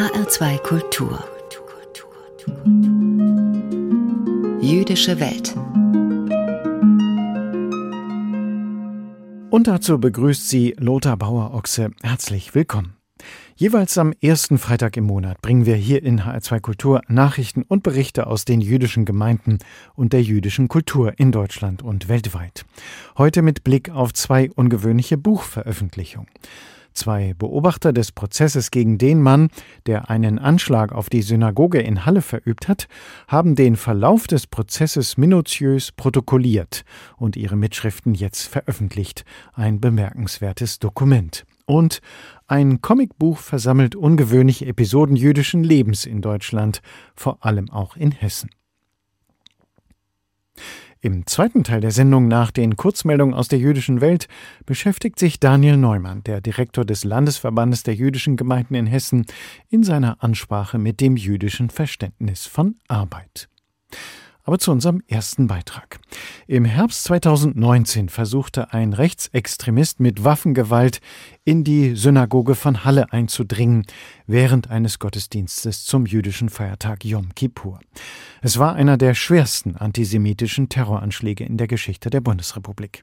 HR2 Kultur Jüdische Welt Und dazu begrüßt sie Lothar Bauer-Ochse. Herzlich willkommen. Jeweils am ersten Freitag im Monat bringen wir hier in HR2 Kultur Nachrichten und Berichte aus den jüdischen Gemeinden und der jüdischen Kultur in Deutschland und weltweit. Heute mit Blick auf zwei ungewöhnliche Buchveröffentlichungen. Zwei Beobachter des Prozesses gegen den Mann, der einen Anschlag auf die Synagoge in Halle verübt hat, haben den Verlauf des Prozesses minutiös protokolliert und ihre Mitschriften jetzt veröffentlicht. Ein bemerkenswertes Dokument. Und ein Comicbuch versammelt ungewöhnliche Episoden jüdischen Lebens in Deutschland, vor allem auch in Hessen. Im zweiten Teil der Sendung nach den Kurzmeldungen aus der jüdischen Welt beschäftigt sich Daniel Neumann, der Direktor des Landesverbandes der jüdischen Gemeinden in Hessen, in seiner Ansprache mit dem jüdischen Verständnis von Arbeit. Aber zu unserem ersten Beitrag. Im Herbst 2019 versuchte ein Rechtsextremist mit Waffengewalt in die Synagoge von Halle einzudringen, während eines Gottesdienstes zum jüdischen Feiertag Yom Kippur. Es war einer der schwersten antisemitischen Terroranschläge in der Geschichte der Bundesrepublik.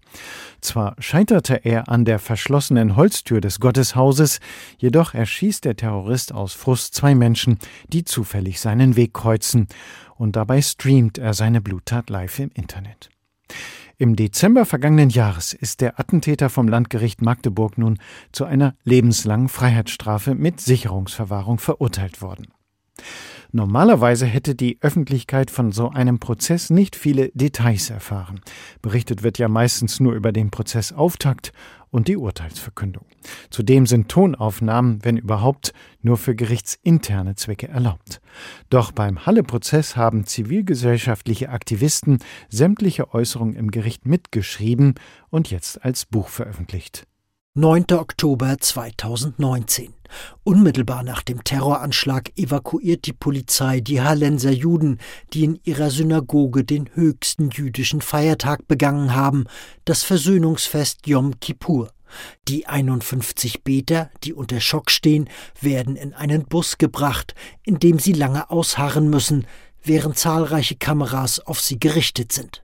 Zwar scheiterte er an der verschlossenen Holztür des Gotteshauses, jedoch erschießt der Terrorist aus Frust zwei Menschen, die zufällig seinen Weg kreuzen und dabei streamt er seine Bluttat live im Internet. Im Dezember vergangenen Jahres ist der Attentäter vom Landgericht Magdeburg nun zu einer lebenslangen Freiheitsstrafe mit Sicherungsverwahrung verurteilt worden. Normalerweise hätte die Öffentlichkeit von so einem Prozess nicht viele Details erfahren. Berichtet wird ja meistens nur über den Prozessauftakt und die Urteilsverkündung. Zudem sind Tonaufnahmen, wenn überhaupt, nur für gerichtsinterne Zwecke erlaubt. Doch beim Halle-Prozess haben zivilgesellschaftliche Aktivisten sämtliche Äußerungen im Gericht mitgeschrieben und jetzt als Buch veröffentlicht. 9. Oktober 2019. Unmittelbar nach dem Terroranschlag evakuiert die Polizei die Hallenser Juden, die in ihrer Synagoge den höchsten jüdischen Feiertag begangen haben, das Versöhnungsfest Yom Kippur. Die 51 Beter, die unter Schock stehen, werden in einen Bus gebracht, in dem sie lange ausharren müssen, während zahlreiche Kameras auf sie gerichtet sind.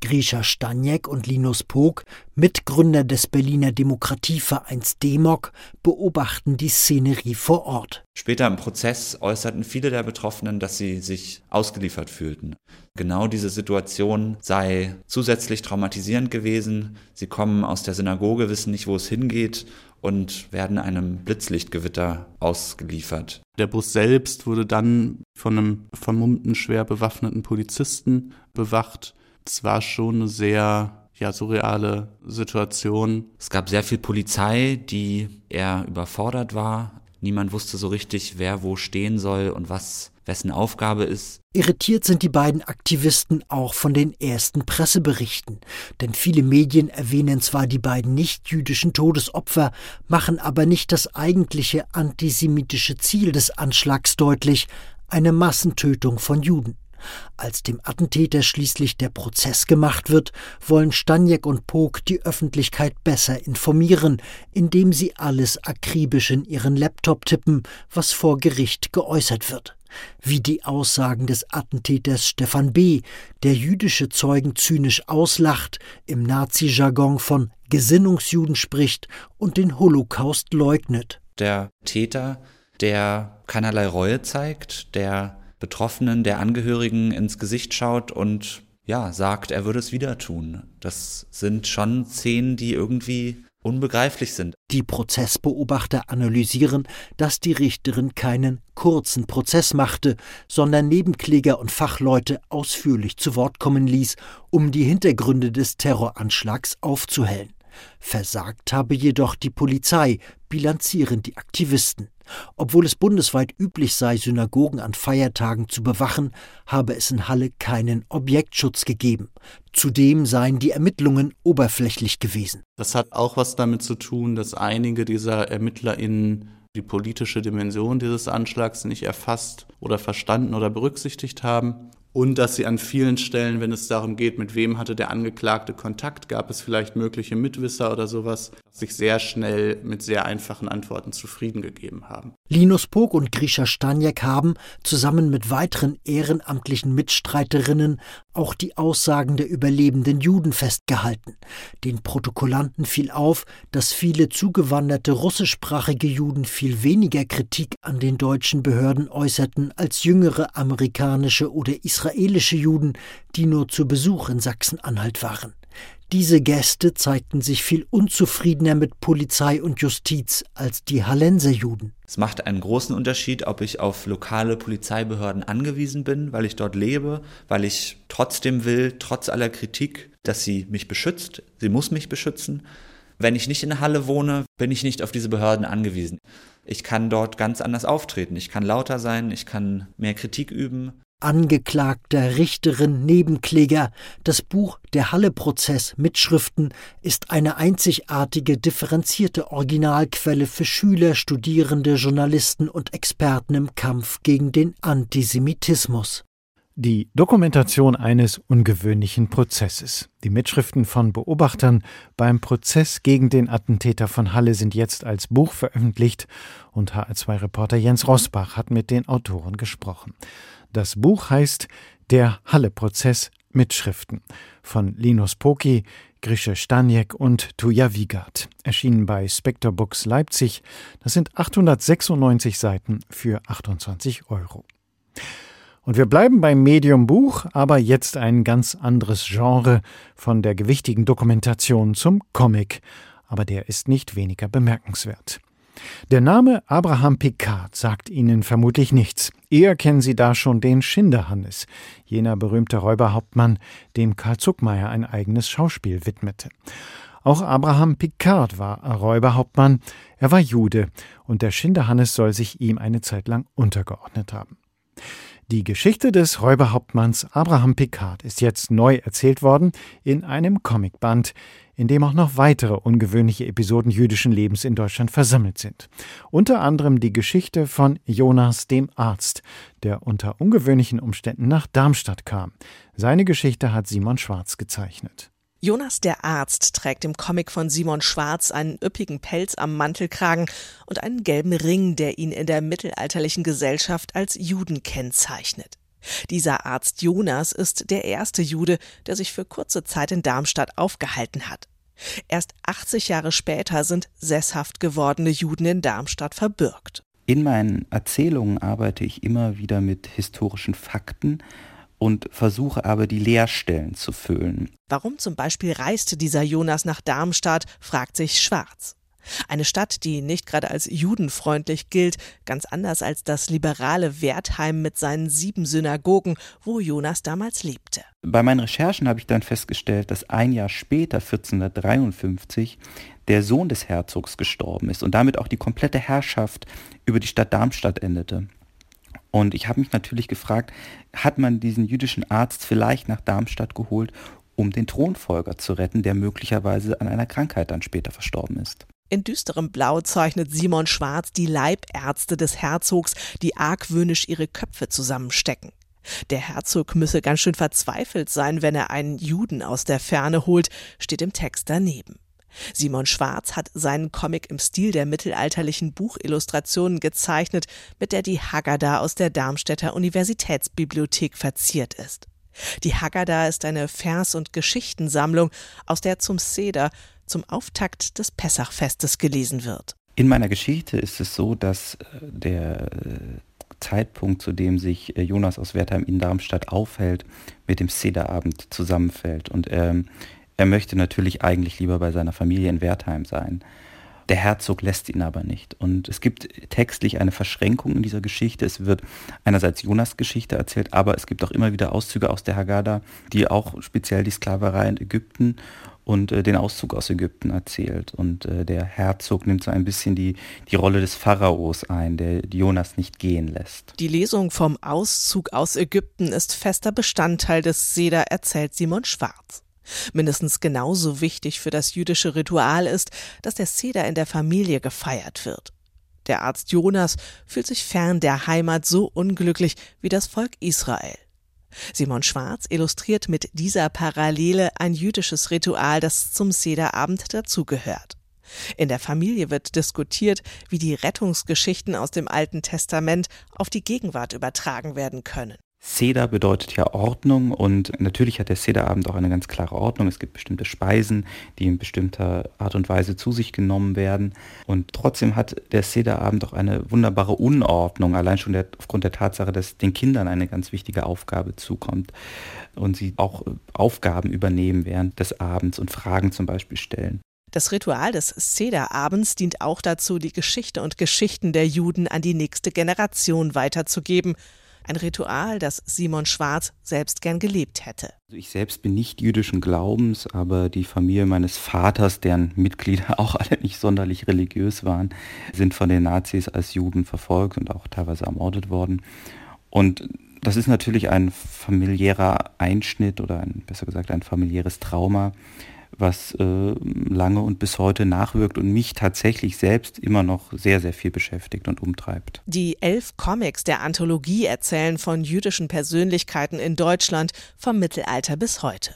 Grisha Staniek und Linus Pog, Mitgründer des Berliner Demokratievereins Demok, beobachten die Szenerie vor Ort. Später im Prozess äußerten viele der Betroffenen, dass sie sich ausgeliefert fühlten. Genau diese Situation sei zusätzlich traumatisierend gewesen. Sie kommen aus der Synagoge, wissen nicht, wo es hingeht und werden einem Blitzlichtgewitter ausgeliefert. Der Bus selbst wurde dann von einem vermummten, schwer bewaffneten Polizisten bewacht. Es war schon eine sehr ja, surreale Situation. Es gab sehr viel Polizei, die eher überfordert war. Niemand wusste so richtig, wer wo stehen soll und was wessen Aufgabe ist. Irritiert sind die beiden Aktivisten auch von den ersten Presseberichten, denn viele Medien erwähnen zwar die beiden nicht-jüdischen Todesopfer, machen aber nicht das eigentliche antisemitische Ziel des Anschlags deutlich, eine Massentötung von Juden. Als dem Attentäter schließlich der Prozess gemacht wird, wollen Staniek und Pog die Öffentlichkeit besser informieren, indem sie alles akribisch in ihren Laptop tippen, was vor Gericht geäußert wird. Wie die Aussagen des Attentäters Stefan B., der jüdische Zeugen zynisch auslacht, im Nazi-Jargon von Gesinnungsjuden spricht und den Holocaust leugnet. Der Täter, der keinerlei Reue zeigt, der Betroffenen, der Angehörigen ins Gesicht schaut und ja, sagt, er würde es wieder tun. Das sind schon Szenen, die irgendwie unbegreiflich sind. Die Prozessbeobachter analysieren, dass die Richterin keinen kurzen Prozess machte, sondern Nebenkläger und Fachleute ausführlich zu Wort kommen ließ, um die Hintergründe des Terroranschlags aufzuhellen. Versagt habe jedoch die Polizei, bilanzieren die Aktivisten. Obwohl es bundesweit üblich sei, Synagogen an Feiertagen zu bewachen, habe es in Halle keinen Objektschutz gegeben. Zudem seien die Ermittlungen oberflächlich gewesen. Das hat auch was damit zu tun, dass einige dieser ErmittlerInnen die politische Dimension dieses Anschlags nicht erfasst oder verstanden oder berücksichtigt haben und dass sie an vielen Stellen, wenn es darum geht, mit wem hatte der Angeklagte Kontakt, gab es vielleicht mögliche Mitwisser oder sowas, sich sehr schnell mit sehr einfachen Antworten zufrieden gegeben haben. Linus Pog und Grisha Staniek haben, zusammen mit weiteren ehrenamtlichen Mitstreiterinnen, auch die Aussagen der überlebenden Juden festgehalten. Den Protokollanten fiel auf, dass viele zugewanderte russischsprachige Juden viel weniger Kritik an den deutschen Behörden äußerten als jüngere amerikanische oder israelische Juden, die nur zu Besuch in Sachsen-Anhalt waren. Diese Gäste zeigten sich viel unzufriedener mit Polizei und Justiz als die Hallenser Juden. Es macht einen großen Unterschied, ob ich auf lokale Polizeibehörden angewiesen bin, weil ich dort lebe, weil ich trotzdem will, trotz aller Kritik, dass sie mich beschützt. Sie muss mich beschützen. Wenn ich nicht in Halle wohne, bin ich nicht auf diese Behörden angewiesen. Ich kann dort ganz anders auftreten. Ich kann lauter sein, ich kann mehr Kritik üben. Angeklagter, Richterin, Nebenkläger. Das Buch Der Halle-Prozess Mitschriften ist eine einzigartige, differenzierte Originalquelle für Schüler, Studierende, Journalisten und Experten im Kampf gegen den Antisemitismus. Die Dokumentation eines ungewöhnlichen Prozesses. Die Mitschriften von Beobachtern beim Prozess gegen den Attentäter von Halle sind jetzt als Buch veröffentlicht und HR2-Reporter Jens Rosbach hat mit den Autoren gesprochen. Das Buch heißt Der Halle-Prozess Mitschriften von Linus Poki, Grische Staniek und Tuja Wiegard. Erschienen bei Spector Books Leipzig. Das sind 896 Seiten für 28 Euro. Und wir bleiben beim Medium Buch, aber jetzt ein ganz anderes Genre von der gewichtigen Dokumentation zum Comic. Aber der ist nicht weniger bemerkenswert. Der Name Abraham Picard sagt Ihnen vermutlich nichts. Eher kennen Sie da schon den Schinderhannes, jener berühmte Räuberhauptmann, dem Karl Zuckmeier ein eigenes Schauspiel widmete. Auch Abraham Picard war Räuberhauptmann, er war Jude, und der Schinderhannes soll sich ihm eine Zeit lang untergeordnet haben. Die Geschichte des Räuberhauptmanns Abraham Picard ist jetzt neu erzählt worden in einem Comicband, in dem auch noch weitere ungewöhnliche Episoden jüdischen Lebens in Deutschland versammelt sind. Unter anderem die Geschichte von Jonas dem Arzt, der unter ungewöhnlichen Umständen nach Darmstadt kam. Seine Geschichte hat Simon Schwarz gezeichnet. Jonas der Arzt trägt im Comic von Simon Schwarz einen üppigen Pelz am Mantelkragen und einen gelben Ring, der ihn in der mittelalterlichen Gesellschaft als Juden kennzeichnet. Dieser Arzt Jonas ist der erste Jude, der sich für kurze Zeit in Darmstadt aufgehalten hat. Erst 80 Jahre später sind sesshaft gewordene Juden in Darmstadt verbürgt. In meinen Erzählungen arbeite ich immer wieder mit historischen Fakten und versuche aber die Leerstellen zu füllen. Warum zum Beispiel reiste dieser Jonas nach Darmstadt, fragt sich Schwarz. Eine Stadt, die nicht gerade als judenfreundlich gilt, ganz anders als das liberale Wertheim mit seinen sieben Synagogen, wo Jonas damals lebte. Bei meinen Recherchen habe ich dann festgestellt, dass ein Jahr später, 1453, der Sohn des Herzogs gestorben ist und damit auch die komplette Herrschaft über die Stadt Darmstadt endete. Und ich habe mich natürlich gefragt, hat man diesen jüdischen Arzt vielleicht nach Darmstadt geholt, um den Thronfolger zu retten, der möglicherweise an einer Krankheit dann später verstorben ist. In düsterem Blau zeichnet Simon Schwarz die Leibärzte des Herzogs, die argwöhnisch ihre Köpfe zusammenstecken. Der Herzog müsse ganz schön verzweifelt sein, wenn er einen Juden aus der Ferne holt, steht im Text daneben. Simon Schwarz hat seinen Comic im Stil der mittelalterlichen Buchillustrationen gezeichnet, mit der die Haggadah aus der Darmstädter Universitätsbibliothek verziert ist. Die Haggadah ist eine Vers- und Geschichtensammlung, aus der zum Seder zum Auftakt des Pessachfestes gelesen wird. In meiner Geschichte ist es so, dass äh, der äh, Zeitpunkt, zu dem sich äh, Jonas aus Wertheim in Darmstadt aufhält, mit dem Sederabend zusammenfällt. Und ähm, er möchte natürlich eigentlich lieber bei seiner Familie in Wertheim sein. Der Herzog lässt ihn aber nicht. Und es gibt textlich eine Verschränkung in dieser Geschichte. Es wird einerseits Jonas Geschichte erzählt, aber es gibt auch immer wieder Auszüge aus der Haggadah, die auch speziell die Sklaverei in Ägypten und äh, den Auszug aus Ägypten erzählt. Und äh, der Herzog nimmt so ein bisschen die, die Rolle des Pharaos ein, der Jonas nicht gehen lässt. Die Lesung vom Auszug aus Ägypten ist fester Bestandteil des Seder, erzählt Simon Schwarz. Mindestens genauso wichtig für das jüdische Ritual ist, dass der Seder in der Familie gefeiert wird. Der Arzt Jonas fühlt sich fern der Heimat so unglücklich wie das Volk Israel. Simon Schwarz illustriert mit dieser Parallele ein jüdisches Ritual, das zum Sederabend dazugehört. In der Familie wird diskutiert, wie die Rettungsgeschichten aus dem Alten Testament auf die Gegenwart übertragen werden können. Seder bedeutet ja Ordnung und natürlich hat der Sederabend auch eine ganz klare Ordnung. Es gibt bestimmte Speisen, die in bestimmter Art und Weise zu sich genommen werden. Und trotzdem hat der Sederabend auch eine wunderbare Unordnung, allein schon der, aufgrund der Tatsache, dass den Kindern eine ganz wichtige Aufgabe zukommt und sie auch Aufgaben übernehmen während des Abends und Fragen zum Beispiel stellen. Das Ritual des Sederabends dient auch dazu, die Geschichte und Geschichten der Juden an die nächste Generation weiterzugeben – ein Ritual, das Simon Schwarz selbst gern gelebt hätte. Also ich selbst bin nicht jüdischen Glaubens, aber die Familie meines Vaters, deren Mitglieder auch alle nicht sonderlich religiös waren, sind von den Nazis als Juden verfolgt und auch teilweise ermordet worden. Und das ist natürlich ein familiärer Einschnitt oder ein, besser gesagt ein familiäres Trauma, was äh, lange und bis heute nachwirkt und mich tatsächlich selbst immer noch sehr, sehr viel beschäftigt und umtreibt. Die elf Comics der Anthologie erzählen von jüdischen Persönlichkeiten in Deutschland vom Mittelalter bis heute.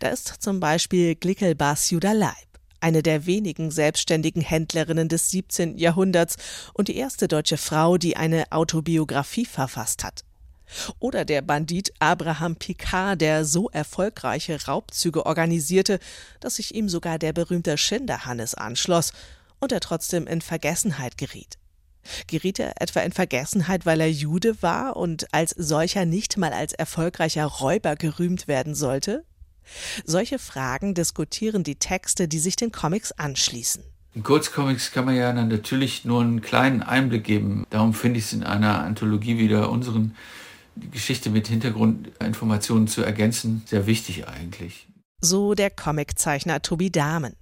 Da ist zum Beispiel Glickelbas Leib eine der wenigen selbstständigen Händlerinnen des 17. Jahrhunderts und die erste deutsche Frau, die eine Autobiografie verfasst hat. Oder der Bandit Abraham Picard, der so erfolgreiche Raubzüge organisierte, dass sich ihm sogar der berühmte Schinderhannes anschloss und er trotzdem in Vergessenheit geriet. Geriet er etwa in Vergessenheit, weil er Jude war und als solcher nicht mal als erfolgreicher Räuber gerühmt werden sollte? Solche Fragen diskutieren die Texte, die sich den Comics anschließen. In Kurzcomics kann man ja natürlich nur einen kleinen Einblick geben. Darum finde ich es in einer Anthologie wieder unseren die Geschichte mit Hintergrundinformationen zu ergänzen, sehr wichtig eigentlich. So der Comiczeichner Tobi Dahmen.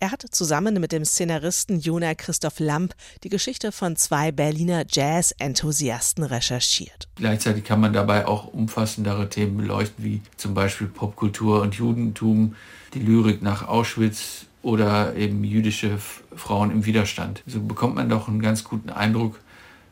Er hat zusammen mit dem Szenaristen Jona Christoph Lamp die Geschichte von zwei Berliner Jazz-Enthusiasten recherchiert. Gleichzeitig kann man dabei auch umfassendere Themen beleuchten, wie zum Beispiel Popkultur und Judentum, die Lyrik nach Auschwitz oder eben jüdische Frauen im Widerstand. So bekommt man doch einen ganz guten Eindruck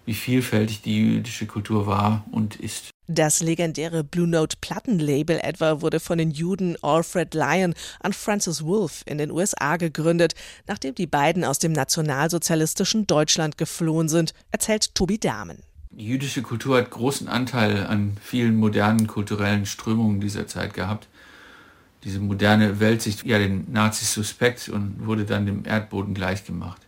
wie vielfältig die jüdische Kultur war und ist. Das legendäre Blue Note Plattenlabel etwa wurde von den Juden Alfred Lyon und Francis Wolff in den USA gegründet, nachdem die beiden aus dem nationalsozialistischen Deutschland geflohen sind, erzählt Tobi Dahmen. Die jüdische Kultur hat großen Anteil an vielen modernen kulturellen Strömungen dieser Zeit gehabt. Diese moderne Weltsicht ja den Nazis suspekt und wurde dann dem Erdboden gleichgemacht.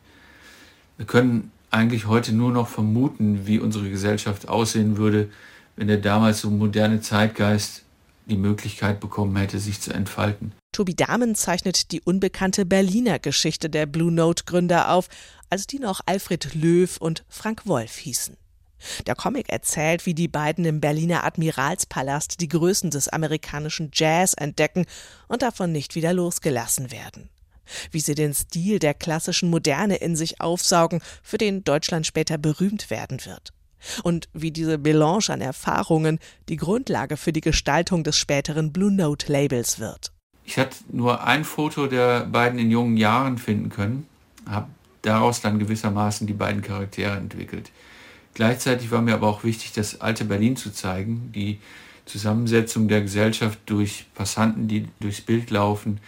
Wir können eigentlich heute nur noch vermuten, wie unsere Gesellschaft aussehen würde, wenn der damals so moderne Zeitgeist die Möglichkeit bekommen hätte, sich zu entfalten. Tobi Dahmen zeichnet die unbekannte Berliner Geschichte der Blue Note Gründer auf, als die noch Alfred Löw und Frank Wolf hießen. Der Comic erzählt, wie die beiden im Berliner Admiralspalast die Größen des amerikanischen Jazz entdecken und davon nicht wieder losgelassen werden wie sie den Stil der klassischen Moderne in sich aufsaugen, für den Deutschland später berühmt werden wird. Und wie diese Melange an Erfahrungen die Grundlage für die Gestaltung des späteren Blue Note Labels wird. Ich hatte nur ein Foto der beiden in jungen Jahren finden können, habe daraus dann gewissermaßen die beiden Charaktere entwickelt. Gleichzeitig war mir aber auch wichtig, das alte Berlin zu zeigen, die Zusammensetzung der Gesellschaft durch Passanten, die durchs Bild laufen,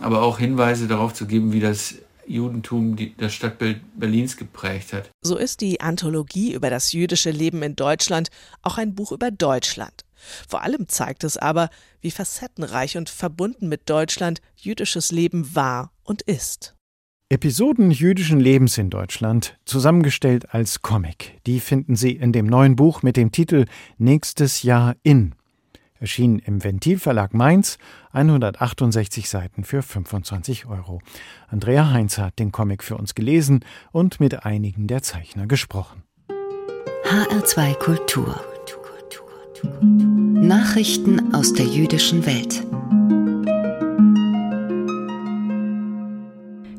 aber auch Hinweise darauf zu geben, wie das Judentum die, das Stadtbild Berlins geprägt hat. So ist die Anthologie über das jüdische Leben in Deutschland auch ein Buch über Deutschland. Vor allem zeigt es aber, wie facettenreich und verbunden mit Deutschland jüdisches Leben war und ist. Episoden jüdischen Lebens in Deutschland, zusammengestellt als Comic. Die finden Sie in dem neuen Buch mit dem Titel Nächstes Jahr in erschien im Ventilverlag Mainz, 168 Seiten für 25 Euro. Andrea Heinz hat den Comic für uns gelesen und mit einigen der Zeichner gesprochen. HR2 Kultur. Nachrichten aus der jüdischen Welt.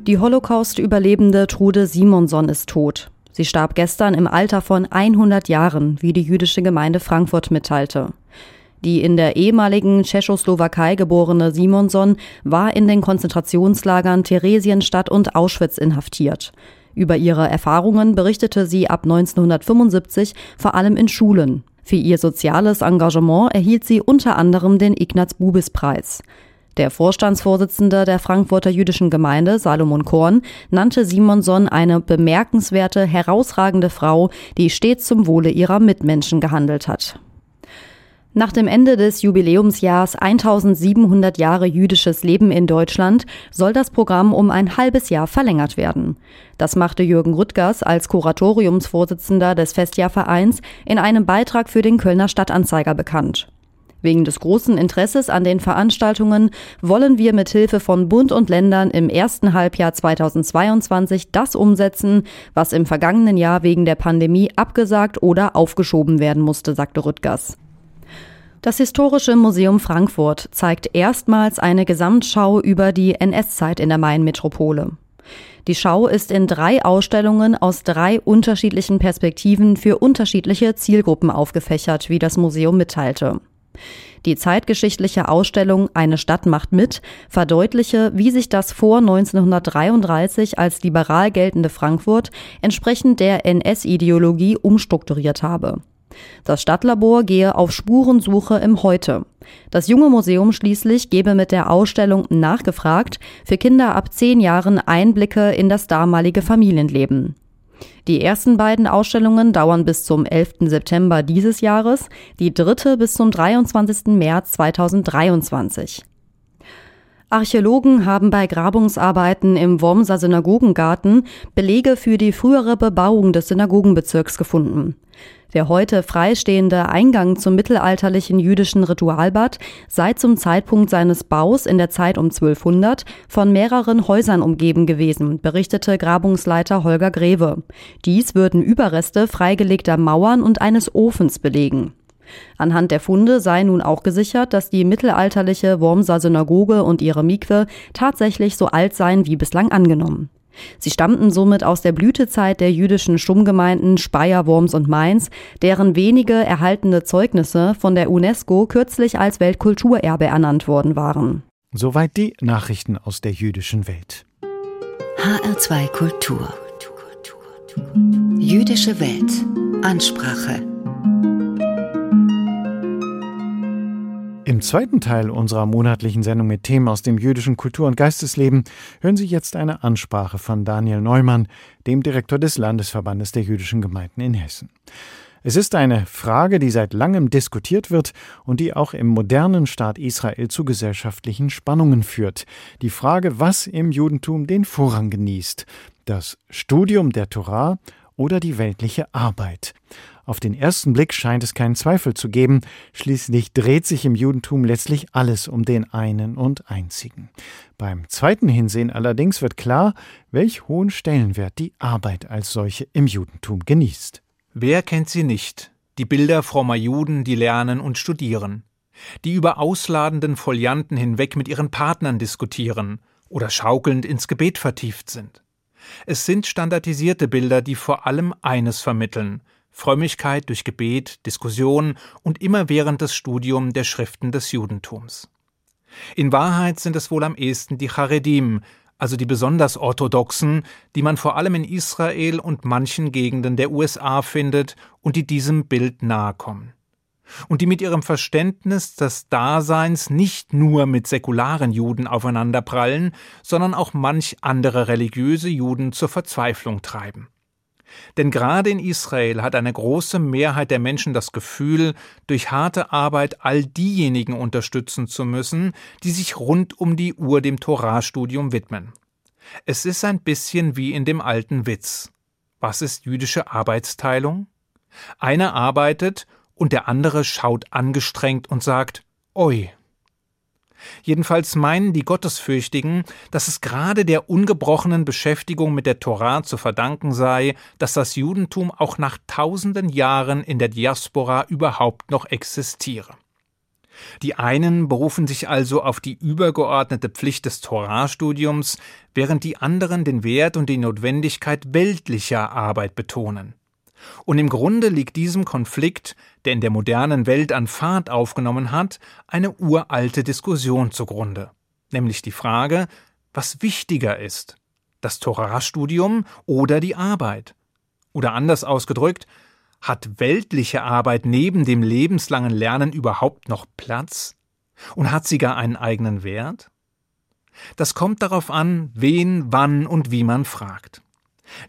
Die Holocaust-Überlebende Trude Simonson ist tot. Sie starb gestern im Alter von 100 Jahren, wie die jüdische Gemeinde Frankfurt mitteilte. Die in der ehemaligen Tschechoslowakei geborene Simonson war in den Konzentrationslagern Theresienstadt und Auschwitz inhaftiert. Über ihre Erfahrungen berichtete sie ab 1975 vor allem in Schulen. Für ihr soziales Engagement erhielt sie unter anderem den Ignaz Bubis Preis. Der Vorstandsvorsitzende der Frankfurter jüdischen Gemeinde, Salomon Korn, nannte Simonson eine bemerkenswerte, herausragende Frau, die stets zum Wohle ihrer Mitmenschen gehandelt hat. Nach dem Ende des Jubiläumsjahrs 1700 Jahre jüdisches Leben in Deutschland soll das Programm um ein halbes Jahr verlängert werden. Das machte Jürgen Rüttgers als Kuratoriumsvorsitzender des Festjahrvereins in einem Beitrag für den Kölner Stadtanzeiger bekannt. Wegen des großen Interesses an den Veranstaltungen wollen wir mit Hilfe von Bund und Ländern im ersten Halbjahr 2022 das umsetzen, was im vergangenen Jahr wegen der Pandemie abgesagt oder aufgeschoben werden musste, sagte Rüttgers. Das Historische Museum Frankfurt zeigt erstmals eine Gesamtschau über die NS-Zeit in der Main-Metropole. Die Schau ist in drei Ausstellungen aus drei unterschiedlichen Perspektiven für unterschiedliche Zielgruppen aufgefächert, wie das Museum mitteilte. Die zeitgeschichtliche Ausstellung Eine Stadt macht mit verdeutliche, wie sich das vor 1933 als liberal geltende Frankfurt entsprechend der NS-Ideologie umstrukturiert habe. Das Stadtlabor gehe auf Spurensuche im Heute. Das junge Museum schließlich gebe mit der Ausstellung Nachgefragt für Kinder ab zehn Jahren Einblicke in das damalige Familienleben. Die ersten beiden Ausstellungen dauern bis zum 11. September dieses Jahres, die dritte bis zum 23. März 2023. Archäologen haben bei Grabungsarbeiten im Wormser Synagogengarten Belege für die frühere Bebauung des Synagogenbezirks gefunden. Der heute freistehende Eingang zum mittelalterlichen jüdischen Ritualbad sei zum Zeitpunkt seines Baus in der Zeit um 1200 von mehreren Häusern umgeben gewesen, berichtete Grabungsleiter Holger Greve. Dies würden Überreste freigelegter Mauern und eines Ofens belegen. Anhand der Funde sei nun auch gesichert, dass die mittelalterliche Wormser Synagoge und ihre Mikwe tatsächlich so alt seien wie bislang angenommen. Sie stammten somit aus der Blütezeit der jüdischen Stummgemeinden Speyer, Worms und Mainz, deren wenige erhaltene Zeugnisse von der UNESCO kürzlich als Weltkulturerbe ernannt worden waren. Soweit die Nachrichten aus der jüdischen Welt. HR2 Kultur. Jüdische Welt. Ansprache. Im zweiten Teil unserer monatlichen Sendung mit Themen aus dem jüdischen Kultur- und Geistesleben hören Sie jetzt eine Ansprache von Daniel Neumann, dem Direktor des Landesverbandes der jüdischen Gemeinden in Hessen. Es ist eine Frage, die seit langem diskutiert wird und die auch im modernen Staat Israel zu gesellschaftlichen Spannungen führt. Die Frage, was im Judentum den Vorrang genießt. Das Studium der Torah oder die weltliche Arbeit. Auf den ersten Blick scheint es keinen Zweifel zu geben, schließlich dreht sich im Judentum letztlich alles um den einen und einzigen. Beim zweiten Hinsehen allerdings wird klar, welch hohen Stellenwert die Arbeit als solche im Judentum genießt. Wer kennt sie nicht? Die Bilder frommer Juden, die lernen und studieren, die über ausladenden Folianten hinweg mit ihren Partnern diskutieren oder schaukelnd ins Gebet vertieft sind. Es sind standardisierte Bilder, die vor allem eines vermitteln Frömmigkeit durch Gebet, Diskussion und immerwährendes Studium der Schriften des Judentums. In Wahrheit sind es wohl am ehesten die Charedim, also die besonders orthodoxen, die man vor allem in Israel und manchen Gegenden der USA findet und die diesem Bild nahe kommen. Und die mit ihrem Verständnis des Daseins nicht nur mit säkularen Juden aufeinanderprallen, sondern auch manch andere religiöse Juden zur Verzweiflung treiben. Denn gerade in Israel hat eine große Mehrheit der Menschen das Gefühl, durch harte Arbeit all diejenigen unterstützen zu müssen, die sich rund um die Uhr dem Torahstudium widmen. Es ist ein bisschen wie in dem alten Witz. Was ist jüdische Arbeitsteilung? Einer arbeitet und der andere schaut angestrengt und sagt, Oi, Jedenfalls meinen die Gottesfürchtigen, dass es gerade der ungebrochenen Beschäftigung mit der Torah zu verdanken sei, dass das Judentum auch nach tausenden Jahren in der Diaspora überhaupt noch existiere. Die einen berufen sich also auf die übergeordnete Pflicht des Torahstudiums, während die anderen den Wert und die Notwendigkeit weltlicher Arbeit betonen. Und im Grunde liegt diesem Konflikt, der in der modernen Welt an Fahrt aufgenommen hat, eine uralte Diskussion zugrunde, nämlich die Frage, was wichtiger ist, das Torahstudium oder die Arbeit? Oder anders ausgedrückt, hat weltliche Arbeit neben dem lebenslangen Lernen überhaupt noch Platz? Und hat sie gar einen eigenen Wert? Das kommt darauf an, wen, wann und wie man fragt.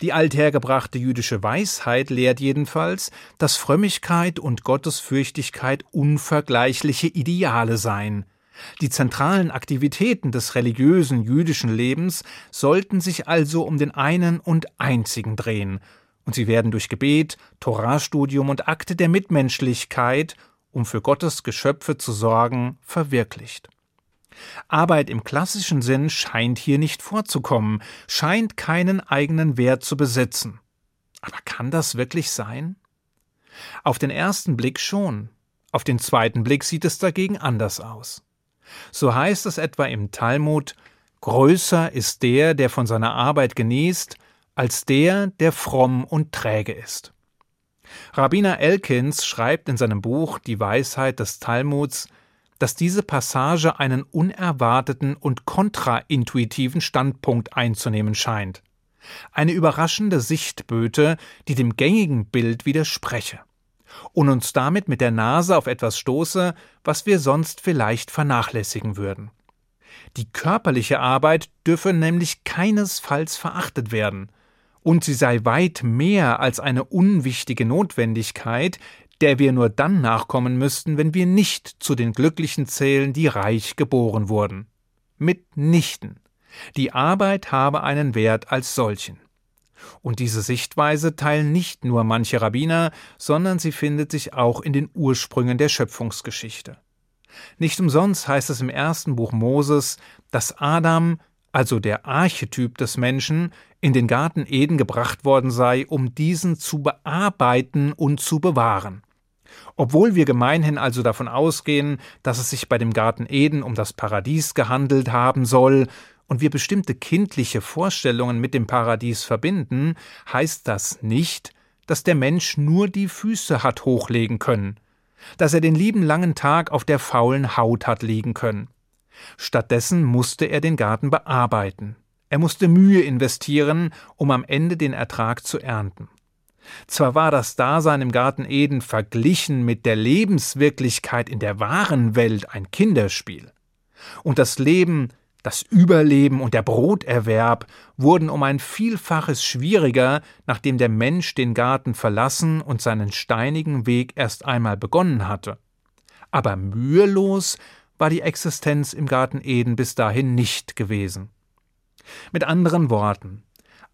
Die althergebrachte jüdische Weisheit lehrt jedenfalls, dass Frömmigkeit und Gottesfürchtigkeit unvergleichliche Ideale seien. Die zentralen Aktivitäten des religiösen jüdischen Lebens sollten sich also um den einen und einzigen drehen, und sie werden durch Gebet, Torastudium und Akte der Mitmenschlichkeit, um für Gottes Geschöpfe zu sorgen, verwirklicht. Arbeit im klassischen Sinn scheint hier nicht vorzukommen, scheint keinen eigenen Wert zu besitzen. Aber kann das wirklich sein? Auf den ersten Blick schon, auf den zweiten Blick sieht es dagegen anders aus. So heißt es etwa im Talmud Größer ist der, der von seiner Arbeit genießt, als der, der fromm und träge ist. Rabbiner Elkins schreibt in seinem Buch Die Weisheit des Talmuds, dass diese Passage einen unerwarteten und kontraintuitiven Standpunkt einzunehmen scheint. Eine überraschende Sichtböte, die dem gängigen Bild widerspreche und uns damit mit der Nase auf etwas stoße, was wir sonst vielleicht vernachlässigen würden. Die körperliche Arbeit dürfe nämlich keinesfalls verachtet werden, und sie sei weit mehr als eine unwichtige Notwendigkeit, der wir nur dann nachkommen müssten, wenn wir nicht zu den Glücklichen zählen, die reich geboren wurden. Mitnichten. Die Arbeit habe einen Wert als solchen. Und diese Sichtweise teilen nicht nur manche Rabbiner, sondern sie findet sich auch in den Ursprüngen der Schöpfungsgeschichte. Nicht umsonst heißt es im ersten Buch Moses, dass Adam, also der Archetyp des Menschen, in den Garten Eden gebracht worden sei, um diesen zu bearbeiten und zu bewahren. Obwohl wir gemeinhin also davon ausgehen, dass es sich bei dem Garten Eden um das Paradies gehandelt haben soll, und wir bestimmte kindliche Vorstellungen mit dem Paradies verbinden, heißt das nicht, dass der Mensch nur die Füße hat hochlegen können, dass er den lieben langen Tag auf der faulen Haut hat liegen können. Stattdessen musste er den Garten bearbeiten. Er musste Mühe investieren, um am Ende den Ertrag zu ernten. Zwar war das Dasein im Garten Eden verglichen mit der Lebenswirklichkeit in der wahren Welt ein Kinderspiel. Und das Leben, das Überleben und der Broterwerb wurden um ein Vielfaches schwieriger, nachdem der Mensch den Garten verlassen und seinen steinigen Weg erst einmal begonnen hatte. Aber mühelos war die Existenz im Garten Eden bis dahin nicht gewesen. Mit anderen Worten,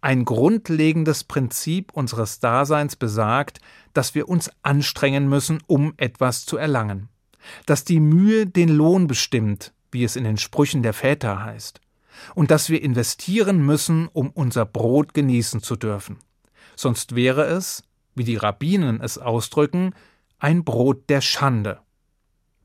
ein grundlegendes Prinzip unseres Daseins besagt, dass wir uns anstrengen müssen, um etwas zu erlangen, dass die Mühe den Lohn bestimmt, wie es in den Sprüchen der Väter heißt, und dass wir investieren müssen, um unser Brot genießen zu dürfen. Sonst wäre es, wie die Rabbinen es ausdrücken, ein Brot der Schande.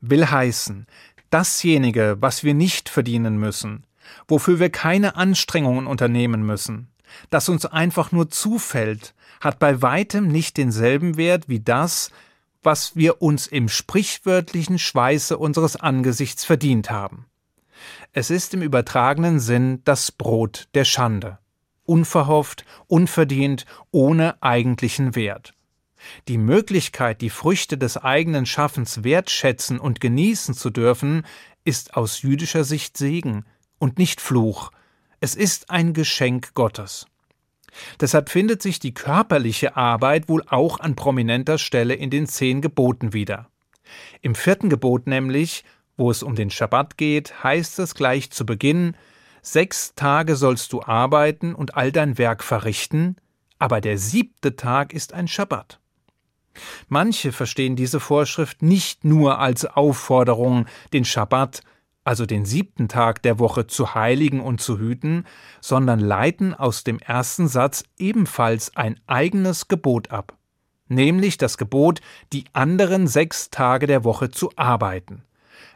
Will heißen, dasjenige, was wir nicht verdienen müssen, wofür wir keine Anstrengungen unternehmen müssen, das uns einfach nur zufällt, hat bei weitem nicht denselben Wert wie das, was wir uns im sprichwörtlichen Schweiße unseres Angesichts verdient haben. Es ist im übertragenen Sinn das Brot der Schande. Unverhofft, unverdient, ohne eigentlichen Wert. Die Möglichkeit, die Früchte des eigenen Schaffens wertschätzen und genießen zu dürfen, ist aus jüdischer Sicht Segen und nicht Fluch, es ist ein Geschenk Gottes. Deshalb findet sich die körperliche Arbeit wohl auch an prominenter Stelle in den zehn Geboten wieder. Im vierten Gebot nämlich, wo es um den Schabbat geht, heißt es gleich zu Beginn Sechs Tage sollst du arbeiten und all dein Werk verrichten, aber der siebte Tag ist ein Schabbat. Manche verstehen diese Vorschrift nicht nur als Aufforderung, den Schabbat also den siebten Tag der Woche zu heiligen und zu hüten, sondern leiten aus dem ersten Satz ebenfalls ein eigenes Gebot ab, nämlich das Gebot, die anderen sechs Tage der Woche zu arbeiten.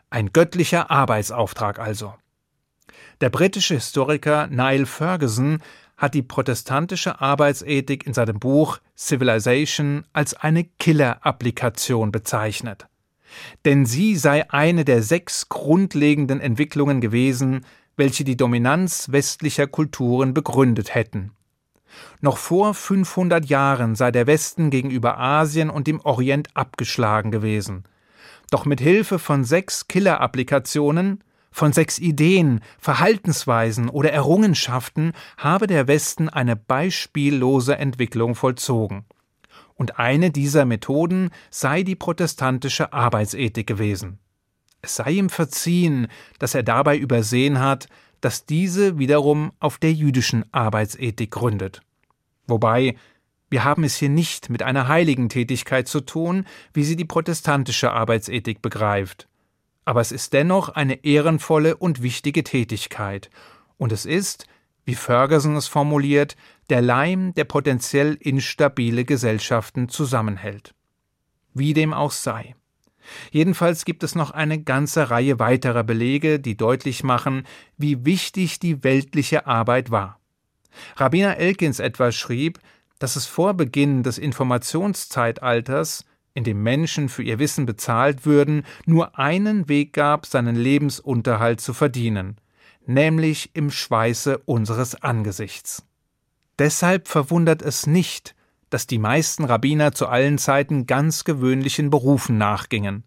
Ein göttlicher Arbeitsauftrag also. Der britische Historiker Niall Ferguson hat die protestantische Arbeitsethik in seinem Buch Civilization als eine Killer-Applikation bezeichnet denn sie sei eine der sechs grundlegenden Entwicklungen gewesen, welche die Dominanz westlicher Kulturen begründet hätten. Noch vor 500 Jahren sei der Westen gegenüber Asien und dem Orient abgeschlagen gewesen. Doch mit Hilfe von sechs Killer-Applikationen, von sechs Ideen, Verhaltensweisen oder Errungenschaften habe der Westen eine beispiellose Entwicklung vollzogen. Und eine dieser Methoden sei die protestantische Arbeitsethik gewesen. Es sei ihm verziehen, dass er dabei übersehen hat, dass diese wiederum auf der jüdischen Arbeitsethik gründet. Wobei wir haben es hier nicht mit einer heiligen Tätigkeit zu tun, wie sie die protestantische Arbeitsethik begreift. Aber es ist dennoch eine ehrenvolle und wichtige Tätigkeit, und es ist, wie Ferguson es formuliert, der Leim, der potenziell instabile Gesellschaften zusammenhält. Wie dem auch sei. Jedenfalls gibt es noch eine ganze Reihe weiterer Belege, die deutlich machen, wie wichtig die weltliche Arbeit war. Rabbiner Elkins etwa schrieb, dass es vor Beginn des Informationszeitalters, in dem Menschen für ihr Wissen bezahlt würden, nur einen Weg gab, seinen Lebensunterhalt zu verdienen, nämlich im Schweiße unseres Angesichts. Deshalb verwundert es nicht, dass die meisten Rabbiner zu allen Zeiten ganz gewöhnlichen Berufen nachgingen.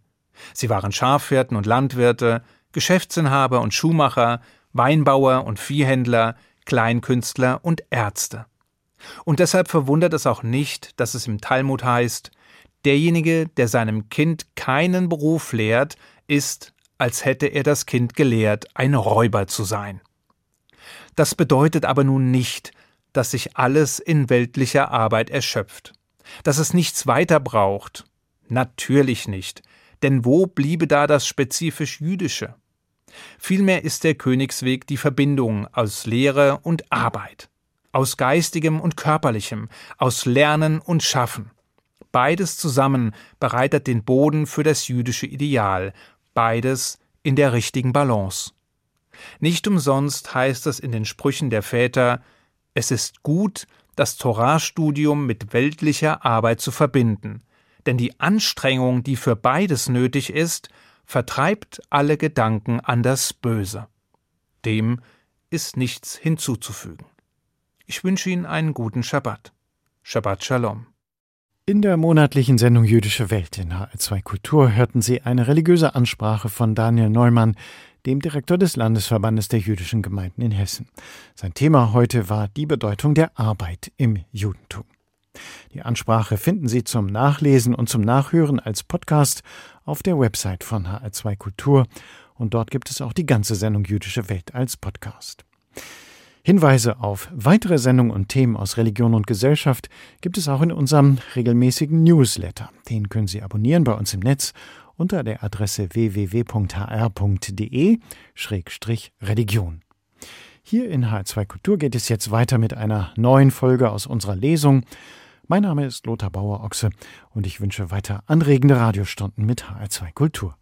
Sie waren Schafhirten und Landwirte, Geschäftsinhaber und Schuhmacher, Weinbauer und Viehhändler, Kleinkünstler und Ärzte. Und deshalb verwundert es auch nicht, dass es im Talmud heißt, derjenige, der seinem Kind keinen Beruf lehrt, ist, als hätte er das Kind gelehrt, ein Räuber zu sein. Das bedeutet aber nun nicht, dass sich alles in weltlicher Arbeit erschöpft, dass es nichts weiter braucht. Natürlich nicht, denn wo bliebe da das spezifisch Jüdische? Vielmehr ist der Königsweg die Verbindung aus Lehre und Arbeit aus geistigem und körperlichem, aus Lernen und Schaffen. Beides zusammen bereitet den Boden für das jüdische Ideal, beides in der richtigen Balance. Nicht umsonst heißt es in den Sprüchen der Väter, es ist gut, das Torahstudium mit weltlicher Arbeit zu verbinden, denn die Anstrengung, die für beides nötig ist, vertreibt alle Gedanken an das Böse. Dem ist nichts hinzuzufügen. Ich wünsche Ihnen einen guten Schabbat. Shabbat Shalom. In der monatlichen Sendung Jüdische Welt in HR2 Kultur hörten Sie eine religiöse Ansprache von Daniel Neumann, dem Direktor des Landesverbandes der jüdischen Gemeinden in Hessen. Sein Thema heute war die Bedeutung der Arbeit im Judentum. Die Ansprache finden Sie zum Nachlesen und zum Nachhören als Podcast auf der Website von HR2 Kultur und dort gibt es auch die ganze Sendung Jüdische Welt als Podcast. Hinweise auf weitere Sendungen und Themen aus Religion und Gesellschaft gibt es auch in unserem regelmäßigen Newsletter. Den können Sie abonnieren bei uns im Netz unter der Adresse www.hr.de-religion. Hier in H2 Kultur geht es jetzt weiter mit einer neuen Folge aus unserer Lesung. Mein Name ist Lothar Bauer-Ochse und ich wünsche weiter anregende Radiostunden mit HR2 Kultur.